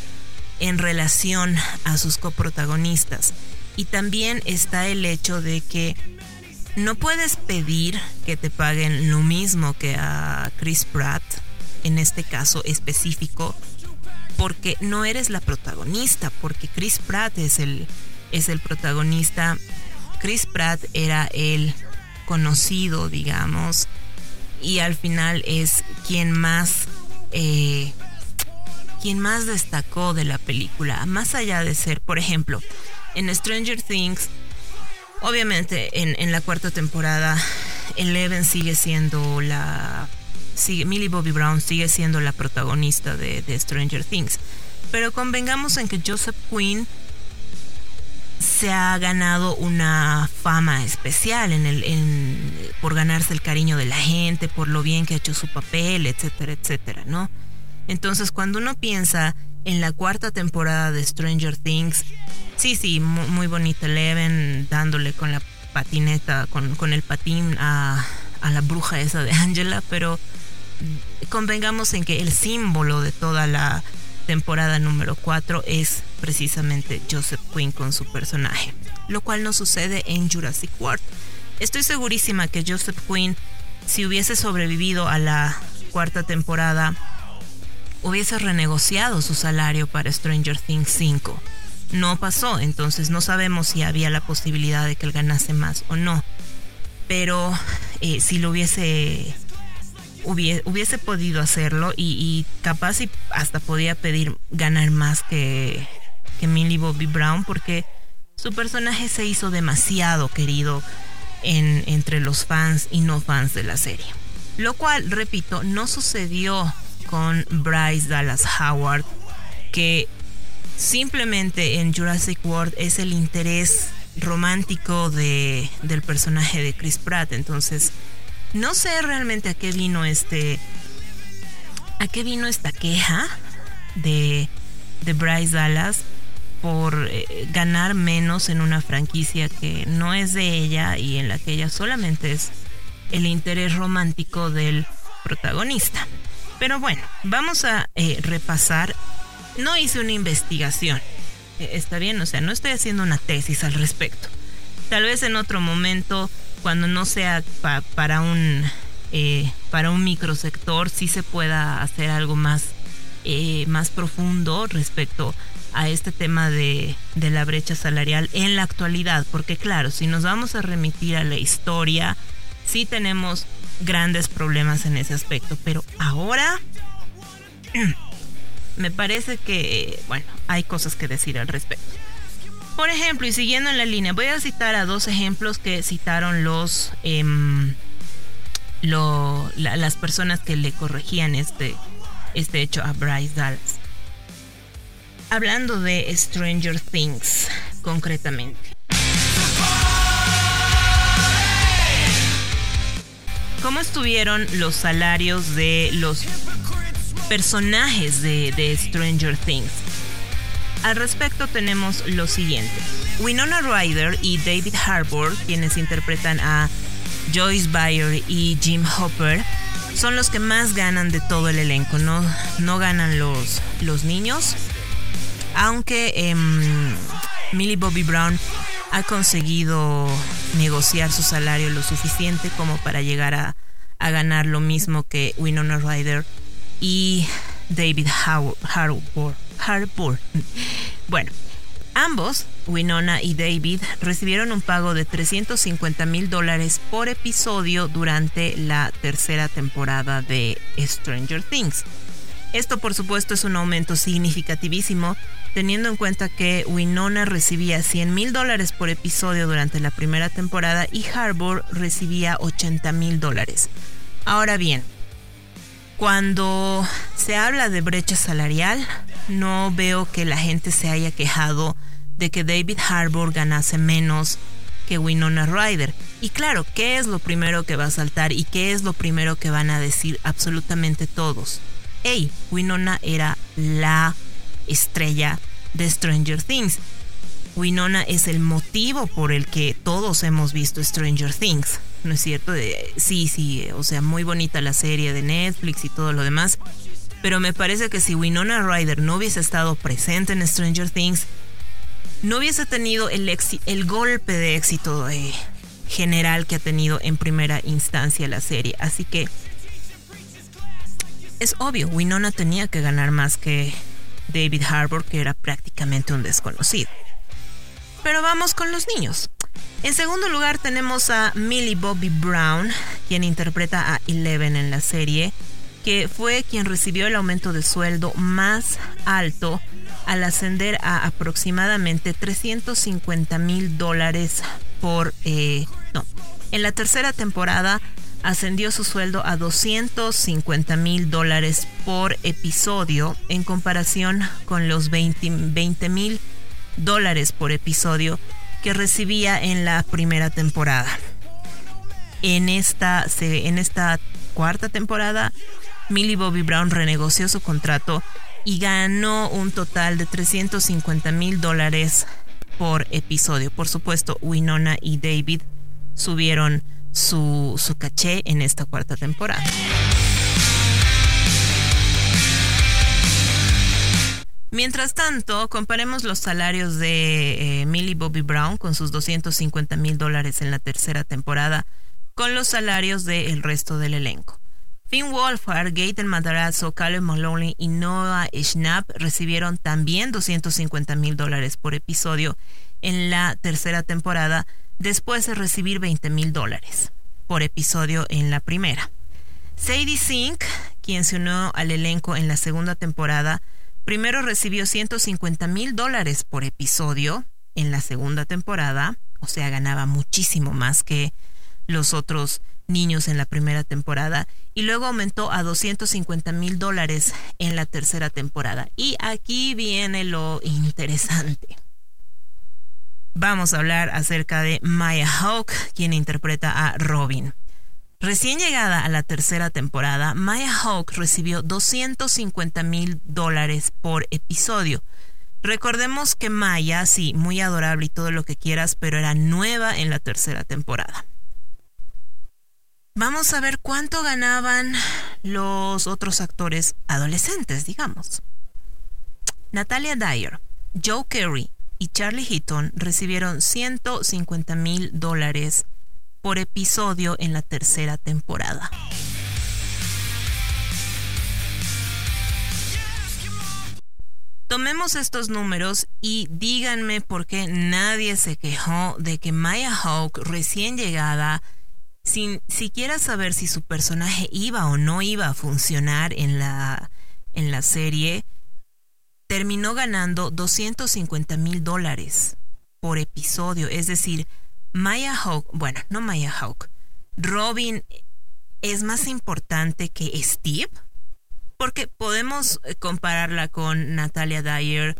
en relación a sus coprotagonistas. Y también está el hecho de que no puedes pedir que te paguen lo mismo que a Chris Pratt, en este caso específico, porque no eres la protagonista, porque Chris Pratt es el, es el protagonista. Chris Pratt era el conocido, digamos, y al final es quien más eh, quien más destacó de la película más allá de ser por ejemplo en Stranger Things obviamente en, la cuarta temporada Eleven sigue siendo la sigue, Millie Bobby Brown sigue siendo la protagonista de, de Stranger Things. Pero convengamos en que Joseph Quinn se ha ganado una fama especial en el, por ganarse el cariño de la gente, por lo bien que ha hecho su papel, etcétera, etcétera, ¿no? Entonces, cuando uno piensa en la cuarta temporada de Stranger Things, sí, sí, muy, muy bonita Eleven dándole con la patineta, con, con el patín a, a la bruja esa de Angela, pero convengamos en que el símbolo de toda la temporada número 4 es precisamente Joseph Quinn con su personaje, lo cual no sucede en Jurassic World. Estoy segurísima que Joseph Quinn si hubiese sobrevivido a la cuarta temporada, hubiese renegociado su salario para Stranger Things 5. No pasó, entonces no sabemos si había la posibilidad de que él ganase más o no. Pero eh, si lo hubiese, hubiese, hubiese podido hacerlo y, capaz y hasta podía pedir ganar más que, que Millie Bobby Brown porque su personaje se hizo demasiado querido en, entre los fans y no fans de la serie. Lo cual, repito, no sucedió con Bryce Dallas Howard, que simplemente en Jurassic World es el interés romántico de, del personaje de Chris Pratt. Entonces, no sé realmente a qué vino este. a qué vino esta queja de, de Bryce Dallas por eh, ganar menos en una franquicia que no es de ella y en la que ella solamente es el interés romántico del protagonista. Pero bueno, vamos a eh, repasar. No hice una investigación. Eh, está bien, o sea, no estoy haciendo una tesis al respecto. Tal vez en otro momento, cuando no sea pa para un eh, para un microsector, sí se pueda hacer algo más, eh, más profundo respecto a este tema de, de la brecha salarial en la actualidad. Porque claro, si nos vamos a remitir a la historia, sí tenemos grandes problemas en ese aspecto. Pero ahora me parece que, bueno, hay cosas que decir al respecto. Por ejemplo, y siguiendo en la línea, voy a citar a dos ejemplos que citaron los lo, la, las personas que le corregían este, este hecho a Bryce Dallas. Hablando de Stranger Things, concretamente. ¿Cómo estuvieron los salarios de los personajes de Stranger Things? Al respecto tenemos lo siguiente. Winona Ryder y David Harbour, quienes interpretan a Joyce Byer y Jim Hopper, son los que más ganan de todo el elenco. No, no ganan los, los niños. Aunque eh, Millie Bobby Brown ha conseguido negociar su salario lo suficiente como para llegar a, a ganar lo mismo que Winona Ryder y David Harbour. Harbour. Bueno, ambos, Winona y David, recibieron un pago de 350 mil dólares por episodio durante la tercera temporada de Stranger Things. Esto por supuesto es un aumento significativísimo teniendo en cuenta que Winona recibía 100 mil dólares por episodio durante la primera temporada y Harbour recibía 80 mil dólares. Ahora bien, cuando se habla de brecha salarial, no veo que la gente se haya quejado de que David Harbour ganase menos que Winona Ryder. Y claro, ¿qué es lo primero que va a saltar y qué es lo primero que van a decir absolutamente todos? Hey, Winona era la estrella de Stranger Things. Winona es el motivo por el que todos hemos visto Stranger Things. ¿No es cierto? sí, sí, o sea, muy bonita la serie de Netflix y todo lo demás. Pero me parece que si Winona Ryder no hubiese estado presente en Stranger Things, no hubiese tenido el, el golpe de éxito eh, general que ha tenido en primera instancia la serie. Así que es obvio, Winona tenía que ganar más que David Harbour, que era prácticamente un desconocido. Pero vamos con los niños. En segundo lugar tenemos a Millie Bobby Brown, quien interpreta a Eleven en la serie, que fue quien recibió el aumento de sueldo más alto al ascender a aproximadamente 350 mil dólares por... Eh, no, en la tercera temporada ascendió su sueldo a 250 mil dólares por episodio en comparación con los 20 mil dólares por episodio que recibía en la primera temporada. En esta, en esta cuarta temporada, Millie Bobby Brown renegoció su contrato y ganó un total de 350 mil dólares por episodio. Por supuesto, Winona y David subieron su, su caché en esta cuarta temporada. Mientras tanto, comparemos los salarios de eh, Millie Bobby Brown con sus 250 mil dólares en la tercera temporada con los salarios del resto del elenco. Finn Wolfhard, Gaten Matarazzo, Caleb Maloney y Noah Schnapp recibieron también 250 mil dólares por episodio en la tercera temporada, después de recibir 20 mil dólares por episodio en la primera. Sadie Sink, quien se unió al elenco en la segunda temporada, primero recibió 150 mil dólares por episodio en la segunda temporada, o sea, ganaba muchísimo más que los otros niños en la primera temporada y luego aumentó a 250 mil dólares en la tercera temporada. Y aquí viene lo interesante. Vamos a hablar acerca de Maya Hawk, quien interpreta a Robin. Recién llegada a la tercera temporada, Maya Hawk recibió 250 mil dólares por episodio. Recordemos que Maya, sí, muy adorable y todo lo que quieras, pero era nueva en la tercera temporada. Vamos a ver cuánto ganaban los otros actores adolescentes, digamos. Natalia Dyer, Joe Carey y Charlie Heaton recibieron 150 mil dólares por episodio en la tercera temporada. Tomemos estos números y díganme por qué nadie se quejó de que Maya Hawk, recién llegada, sin siquiera saber si su personaje iba o no iba a funcionar en la, en la serie, terminó ganando 250 mil dólares por episodio. Es decir, Maya Hawk, bueno, no Maya Hawk, Robin es más importante que Steve, porque podemos compararla con Natalia Dyer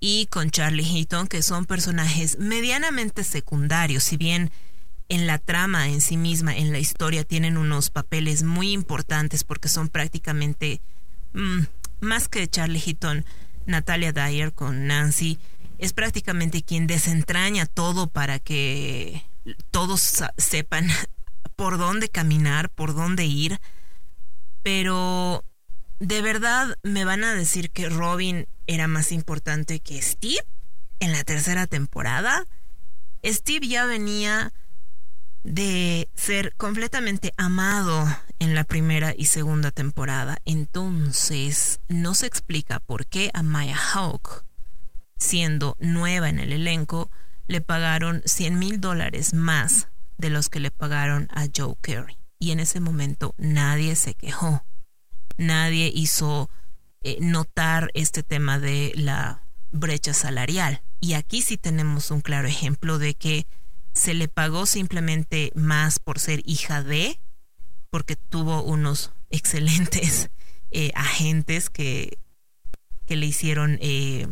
y con Charlie Heaton, que son personajes medianamente secundarios, si bien en la trama en sí misma, en la historia, tienen unos papeles muy importantes porque son prácticamente mm, más que Charlie Heaton, Natalia Dyer con Nancy, es prácticamente quien desentraña todo para que todos sepan por dónde caminar, por dónde ir. Pero de verdad me van a decir que Robin era más importante que Steve en la tercera temporada. Steve ya venía de ser completamente amado en la primera y segunda temporada. Entonces, no se explica por qué a Maya Hawk, siendo nueva en el elenco, le pagaron 100 mil dólares más de los que le pagaron a Joe Carey. Y en ese momento nadie se quejó. Nadie hizo eh, notar este tema de la brecha salarial. Y aquí sí tenemos un claro ejemplo de que se le pagó simplemente más por ser hija de, porque tuvo unos excelentes eh, agentes que, que, le hicieron eh,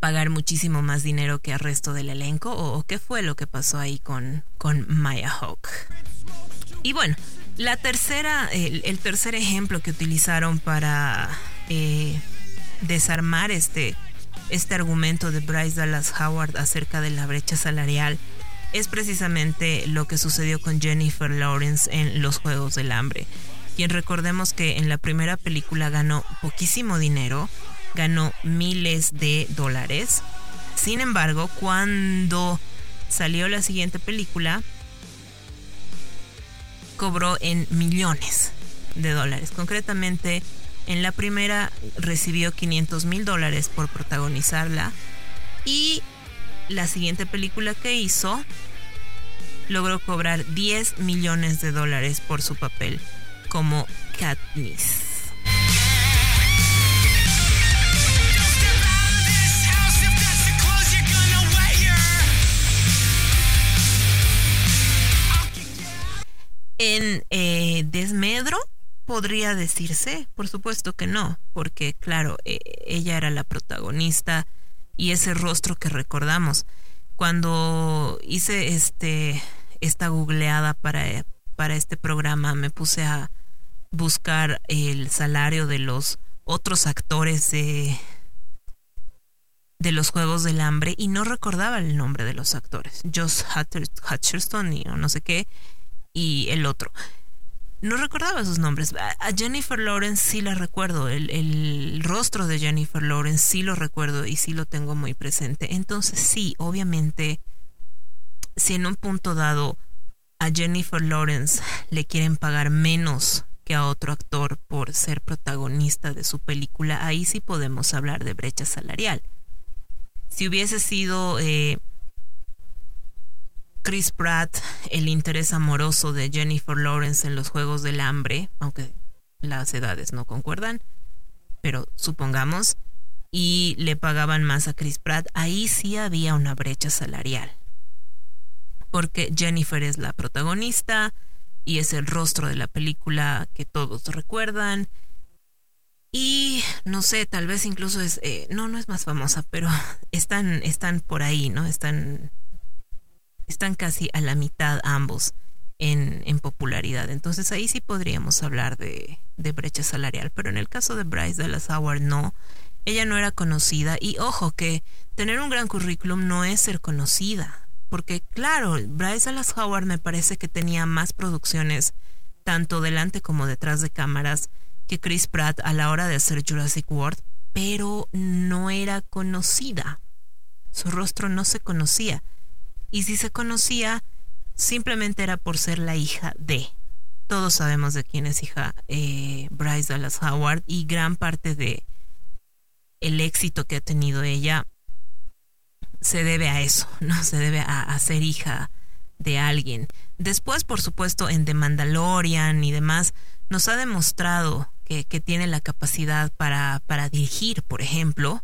pagar muchísimo más dinero que al resto del elenco, o, qué fue lo que pasó ahí con, con Maya Hawk. Y bueno, la tercera, el, tercer ejemplo que utilizaron para eh, desarmar este este argumento de Bryce Dallas Howard acerca de la brecha salarial es precisamente lo que sucedió con Jennifer Lawrence en Los Juegos del Hambre, quien recordemos que en la primera película ganó poquísimo dinero, ganó miles de dólares. Sin embargo, cuando salió la siguiente película, cobró en millones de dólares, concretamente en la primera recibió 500 mil dólares por protagonizarla y la siguiente película que hizo logró cobrar 10 millones de dólares por su papel como Katniss. En eh, Desmedro podría decirse? Por supuesto que no, porque claro, e, ella era la protagonista y ese rostro que recordamos. Cuando hice este esta googleada para, para este programa, me puse a buscar el salario de los otros actores de, de los Juegos del Hambre y no recordaba el nombre de los actores. Josh Hutcherson y no sé qué, y el otro no recordaba sus nombres. A Jennifer Lawrence sí la recuerdo. El, rostro de Jennifer Lawrence sí lo recuerdo y sí lo tengo muy presente. Entonces sí, obviamente, si en un punto dado a Jennifer Lawrence le quieren pagar menos que a otro actor por ser protagonista de su película, ahí sí podemos hablar de brecha salarial. Si hubiese sido eh, Chris Pratt el interés amoroso de Jennifer Lawrence en los Juegos del Hambre, aunque las edades no concuerdan, pero supongamos, y le pagaban más a Chris Pratt, ahí sí había una brecha salarial. Porque Jennifer es la protagonista y es el rostro de la película que todos recuerdan. Y no sé, tal vez incluso es, eh, no, no es más famosa, pero están, están por ahí, ¿no? Están, están casi a la mitad ambos en, en popularidad. Entonces ahí sí podríamos hablar de, de brecha salarial. Pero en el caso de Bryce Dallas Howard no. Ella no era conocida y ojo que tener un gran currículum no es ser conocida. Porque claro, Bryce Dallas Howard me parece que tenía más producciones tanto delante como detrás de cámaras que Chris Pratt a la hora de hacer Jurassic World, pero no era conocida. Su rostro no se conocía. Y si se conocía, simplemente era por ser la hija de. Todos sabemos de quién es hija eh, Bryce Dallas Howard y gran parte de el éxito que ha tenido ella se debe a eso, ¿no? Se debe a, ser hija de alguien. Después, por supuesto, en The Mandalorian y demás, nos ha demostrado que, que tiene la capacidad para, para dirigir, por ejemplo,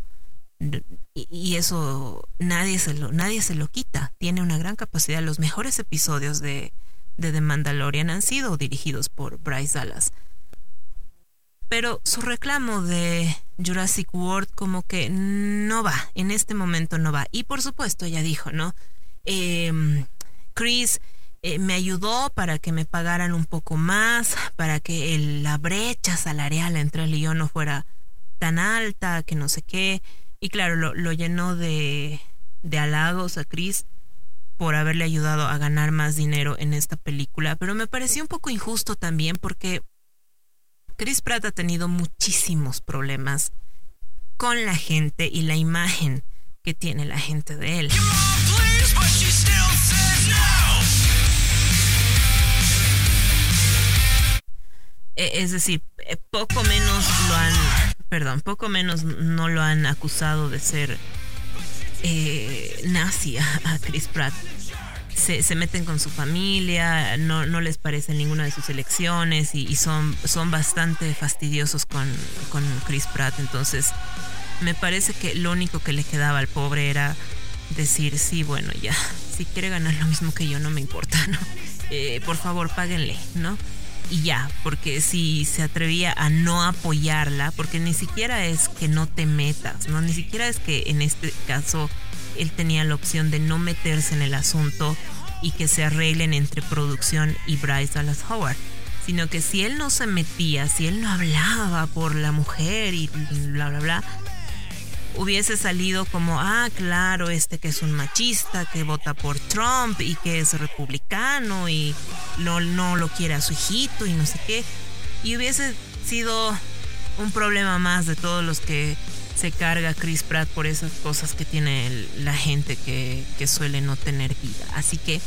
y, eso nadie se, lo, nadie se lo quita. Tiene una gran capacidad. Los mejores episodios de, de The Mandalorian han sido dirigidos por Bryce Dallas. Pero su reclamo de Jurassic World como que no va, en este momento no va. Y por supuesto ella dijo, ¿no? Eh, Chris eh, me ayudó para que me pagaran un poco más, para que la brecha salarial entre él y yo no fuera tan alta, que no sé qué. Y claro, lo, lo llenó de, de halagos a Chris por haberle ayudado a ganar más dinero en esta película. Pero me pareció un poco injusto también porque Chris Pratt ha tenido muchísimos problemas con la gente y la imagen que tiene la gente de él. Es decir, poco menos lo han, perdón, poco menos no lo han acusado de ser eh, nazi a, Chris Pratt se, se, meten con su familia, no, no les parece ninguna de sus elecciones y, y son, son bastante fastidiosos con, con, Chris Pratt. Entonces, me parece que lo único que le quedaba al pobre era decir, sí, bueno, ya, si quiere ganar lo mismo que yo, no me importa, ¿no? Eh, por favor, páguenle, ¿no? Y ya, porque si se atrevía a no apoyarla, porque ni siquiera es que no te metas, ¿no? Ni siquiera es que en este caso él tenía la opción de no meterse en el asunto y que se arreglen entre producción y Bryce Dallas Howard, sino que si él no se metía, si él no hablaba por la mujer y bla, bla, bla, hubiese salido como, ah, claro, este que es un machista, que vota por Trump y que es republicano y no, no lo quiere a su hijito y no sé qué, y hubiese sido un problema más de todos los que se carga Chris Pratt por esas cosas que tiene la gente que, que, suele no tener vida. Así que,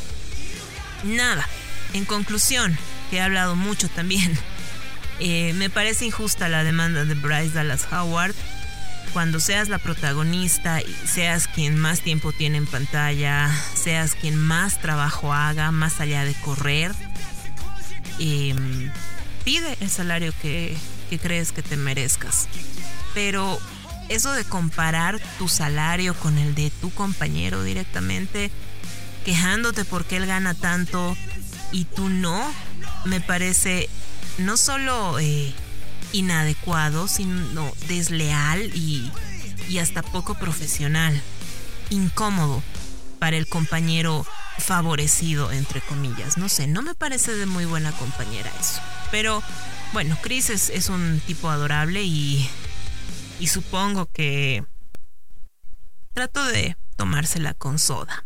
nada, en conclusión, que he hablado mucho también, eh, me parece injusta la demanda de Bryce Dallas Howard. Cuando seas la protagonista seas quien más tiempo tiene en pantalla, seas quien más trabajo haga, más allá de correr, eh, pide el salario que, que crees que te merezcas. Pero eso de comparar tu salario con el de tu compañero directamente, quejándote porque él gana tanto y tú no, me parece no solo eh, inadecuado, sino desleal y, y hasta poco profesional, incómodo para el compañero favorecido, entre comillas. No sé, no me parece de muy buena compañera eso. Pero bueno, Chris es, es un tipo adorable y y supongo que trato de tomársela con soda.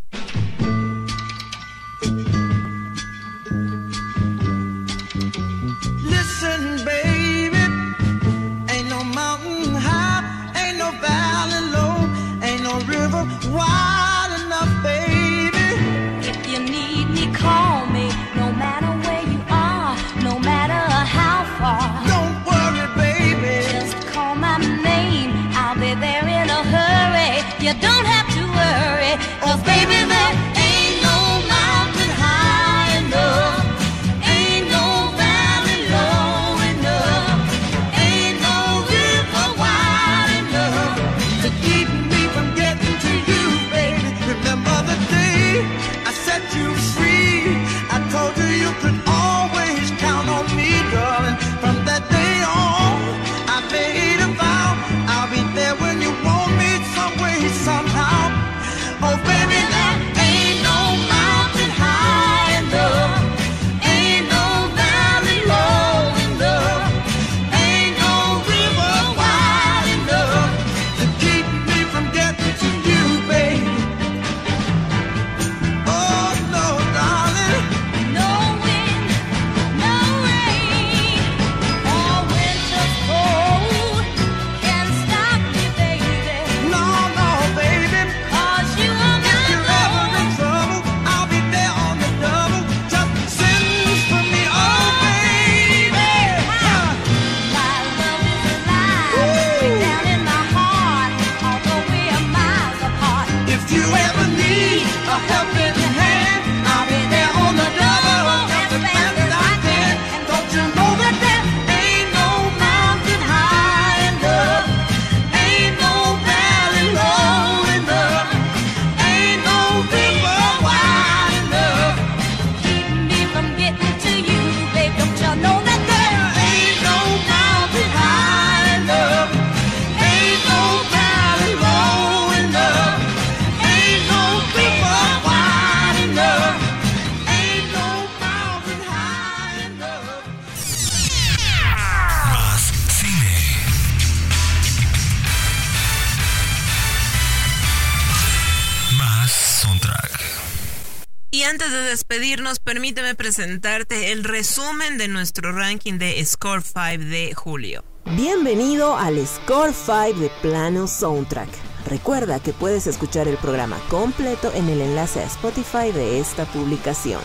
Presentarte el resumen de nuestro ranking de Score 5 de julio. Bienvenido al Score 5 de Plano Soundtrack. Recuerda que puedes escuchar el programa completo en el enlace a Spotify de esta publicación.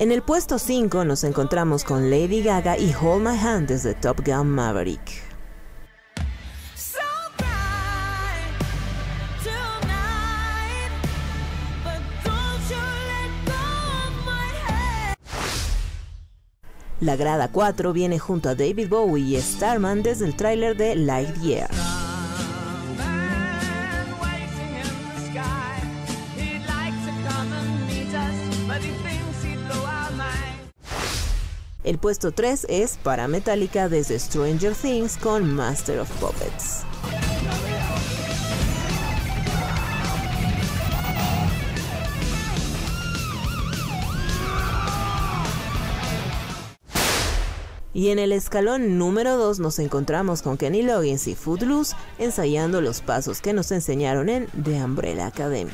En el puesto 5 nos encontramos con Lady Gaga y Hold My Hand desde Top Gun Maverick. La grada 4 viene junto a David Bowie y Starman desde el tráiler de Lightyear. El puesto 3 es para Metallica desde Stranger Things con Master of Puppets. Y en el escalón número 2 nos encontramos con Kenny Loggins y Footloose ensayando los pasos que nos enseñaron en The Umbrella Academy.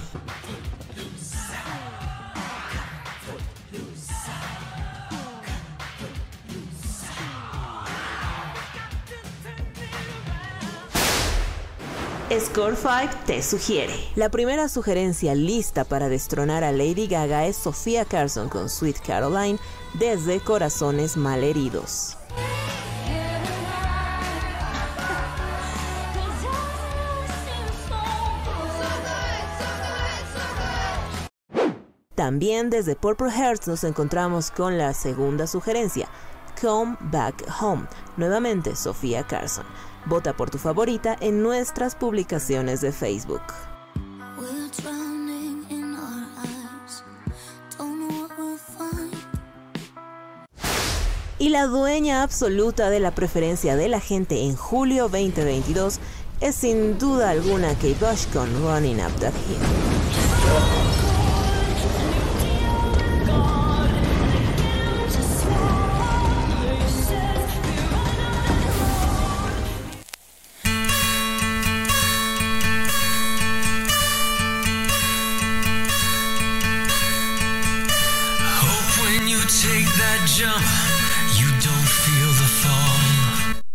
Score 5 te sugiere. La primera sugerencia lista para destronar a Lady Gaga es Sofía Carson con Sweet Caroline desde Corazones Malheridos. También desde Purple Hearts nos encontramos con la segunda sugerencia, Come Back Home, nuevamente Sofía Carson. Vota por tu favorita en nuestras publicaciones de Facebook. Y la dueña absoluta de la preferencia de la gente en julio 2022 es sin duda alguna Kate Bush con Running Up That Hill.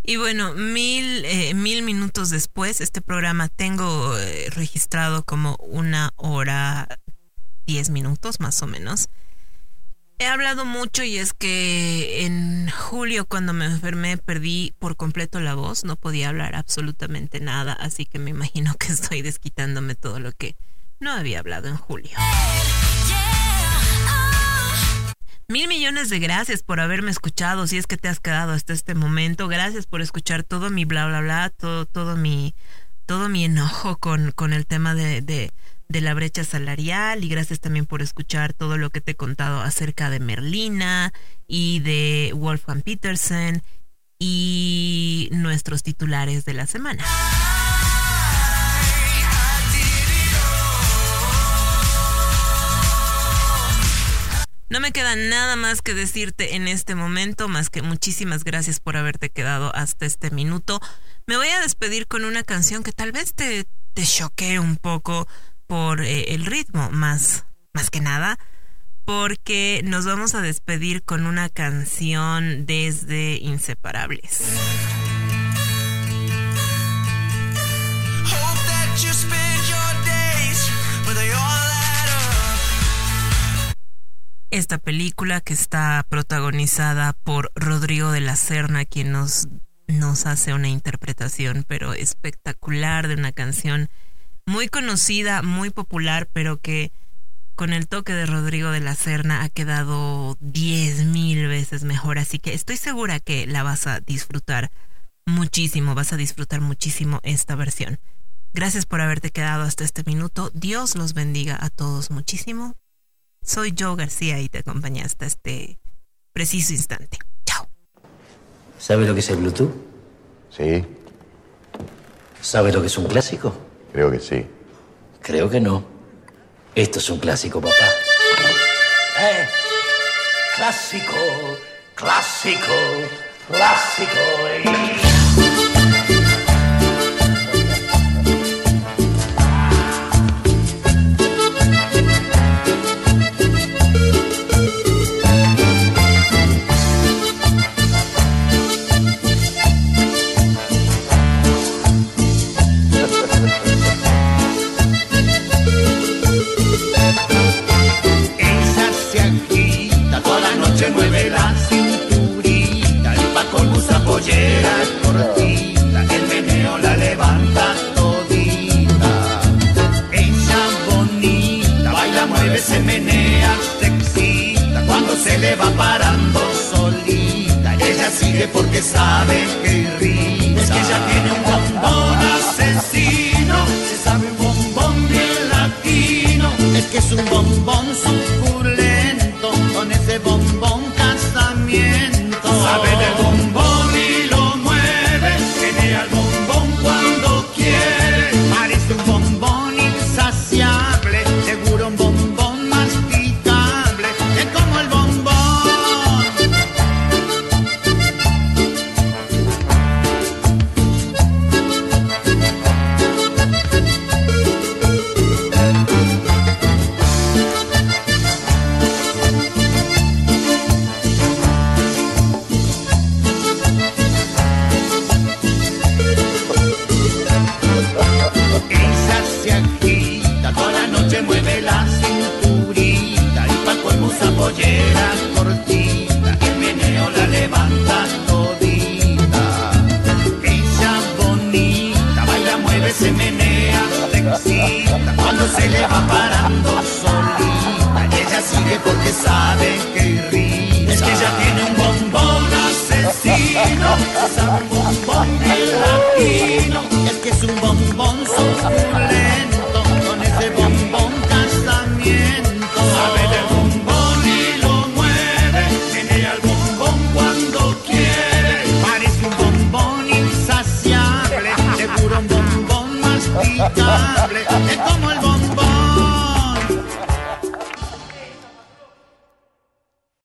Y bueno, mil, eh, mil minutos después, este programa tengo eh, registrado como una hora, diez minutos más o menos. He hablado mucho y es que en julio cuando me enfermé perdí por completo la voz, no podía hablar absolutamente nada, así que me imagino que estoy desquitándome todo lo que no había hablado en julio. Mil millones de gracias por haberme escuchado, si es que te has quedado hasta este momento. Gracias por escuchar todo mi bla bla bla, todo, todo mi, todo mi enojo con, con el tema de, de, de la brecha salarial. Y gracias también por escuchar todo lo que te he contado acerca de Merlina y de Wolfgang Peterson y nuestros titulares de la semana. No me queda nada más que decirte en este momento, más que muchísimas gracias por haberte quedado hasta este minuto. Me voy a despedir con una canción que tal vez te, te un poco por eh, el ritmo, más, más que nada, porque nos vamos a despedir con una canción desde Inseparables. Esta película que está protagonizada por Rodrigo de la Serna, quien nos, nos hace una interpretación pero espectacular de una canción muy conocida, muy popular, pero que con el toque de Rodrigo de la Serna ha quedado diez mil veces mejor. Así que estoy segura que la vas a disfrutar muchísimo, vas a disfrutar muchísimo esta versión. Gracias por haberte quedado hasta este minuto. Dios los bendiga a todos muchísimo. Soy Joe García y te acompañé hasta este preciso instante. Chao. ¿Sabe lo que es el Bluetooth? Sí, ¿Sabe lo que es un clásico? creo que sí. Creo que no. Esto es un clásico, papá. ¡Eh! Clásico, clásico, clásico. eh.